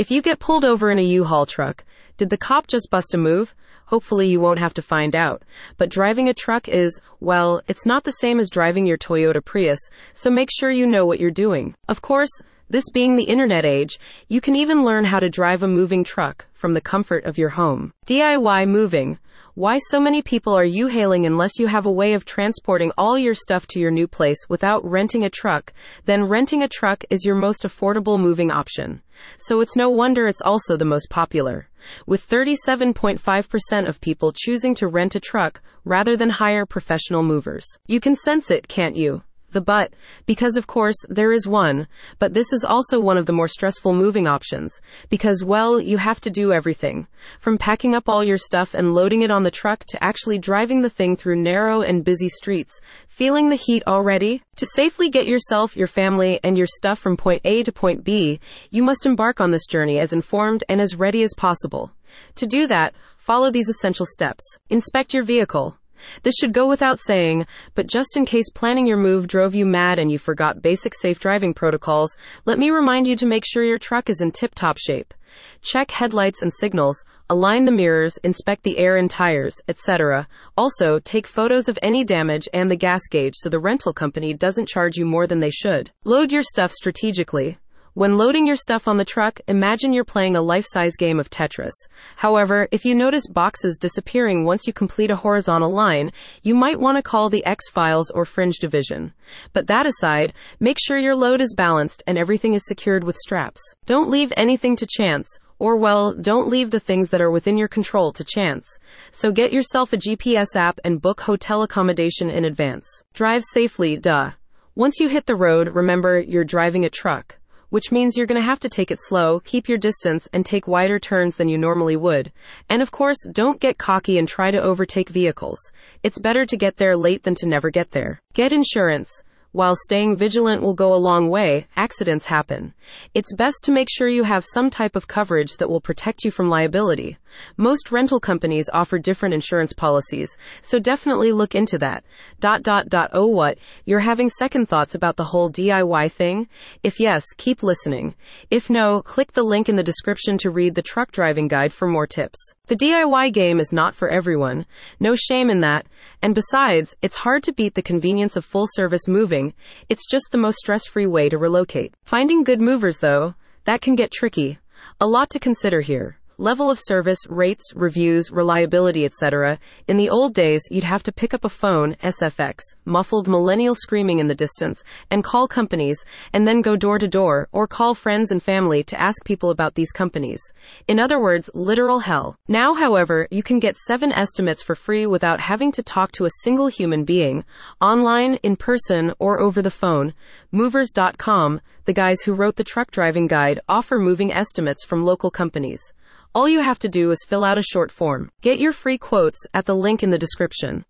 If you get pulled over in a U-Haul truck, did the cop just bust a move? Hopefully you won't have to find out. But driving a truck is, well, it's not the same as driving your Toyota Prius, so make sure you know what you're doing. Of course, this being the internet age, you can even learn how to drive a moving truck from the comfort of your home. DIY moving. Why so many people are U-Hauling unless you have a way of transporting all your stuff to your new place without renting a truck? Then renting a truck is your most affordable moving option. So it's no wonder it's also the most popular. With 37.5% of people choosing to rent a truck rather than hire professional movers. You can sense it, can't you? The but, because of course there is one, but this is also one of the more stressful moving options, because well, you have to do everything. From packing up all your stuff and loading it on the truck to actually driving the thing through narrow and busy streets, feeling the heat already? To safely get yourself, your family, and your stuff from point A to point B, you must embark on this journey as informed and as ready as possible. To do that, follow these essential steps. Inspect your vehicle. This should go without saying, but just in case planning your move drove you mad and you forgot basic safe driving protocols, let me remind you to make sure your truck is in tip top shape. Check headlights and signals, align the mirrors, inspect the air and tires, etc. Also, take photos of any damage and the gas gauge so the rental company doesn't charge you more than they should. Load your stuff strategically. When loading your stuff on the truck, imagine you're playing a life size game of Tetris. However, if you notice boxes disappearing once you complete a horizontal line, you might want to call the X Files or Fringe Division. But that aside, make sure your load is balanced and everything is secured with straps. Don't leave anything to chance. Or, well, don't leave the things that are within your control to chance. So get yourself a GPS app and book hotel accommodation in advance. Drive safely, duh. Once you hit the road, remember you're driving a truck which means you're going to have to take it slow, keep your distance, and take wider turns than you normally would. And of course, don't get cocky and try to overtake vehicles. It's better to get there late than to never get there. Get insurance. While staying vigilant will go a long way, accidents happen. It's best to make sure you have some type of coverage that will protect you from liability. Most rental companies offer different insurance policies, so definitely look into that. Dot dot dot oh what, you're having second thoughts about the whole DIY thing? If yes, keep listening. If no, click the link in the description to read the truck driving guide for more tips. The DIY game is not for everyone. No shame in that. And besides, it's hard to beat the convenience of full service moving. It's just the most stress free way to relocate. Finding good movers, though, that can get tricky. A lot to consider here level of service, rates, reviews, reliability, etc. In the old days, you'd have to pick up a phone, SFX, muffled millennial screaming in the distance, and call companies, and then go door to door, or call friends and family to ask people about these companies. In other words, literal hell. Now, however, you can get seven estimates for free without having to talk to a single human being, online, in person, or over the phone. Movers.com, the guys who wrote the truck driving guide, offer moving estimates from local companies. All you have to do is fill out a short form. Get your free quotes at the link in the description.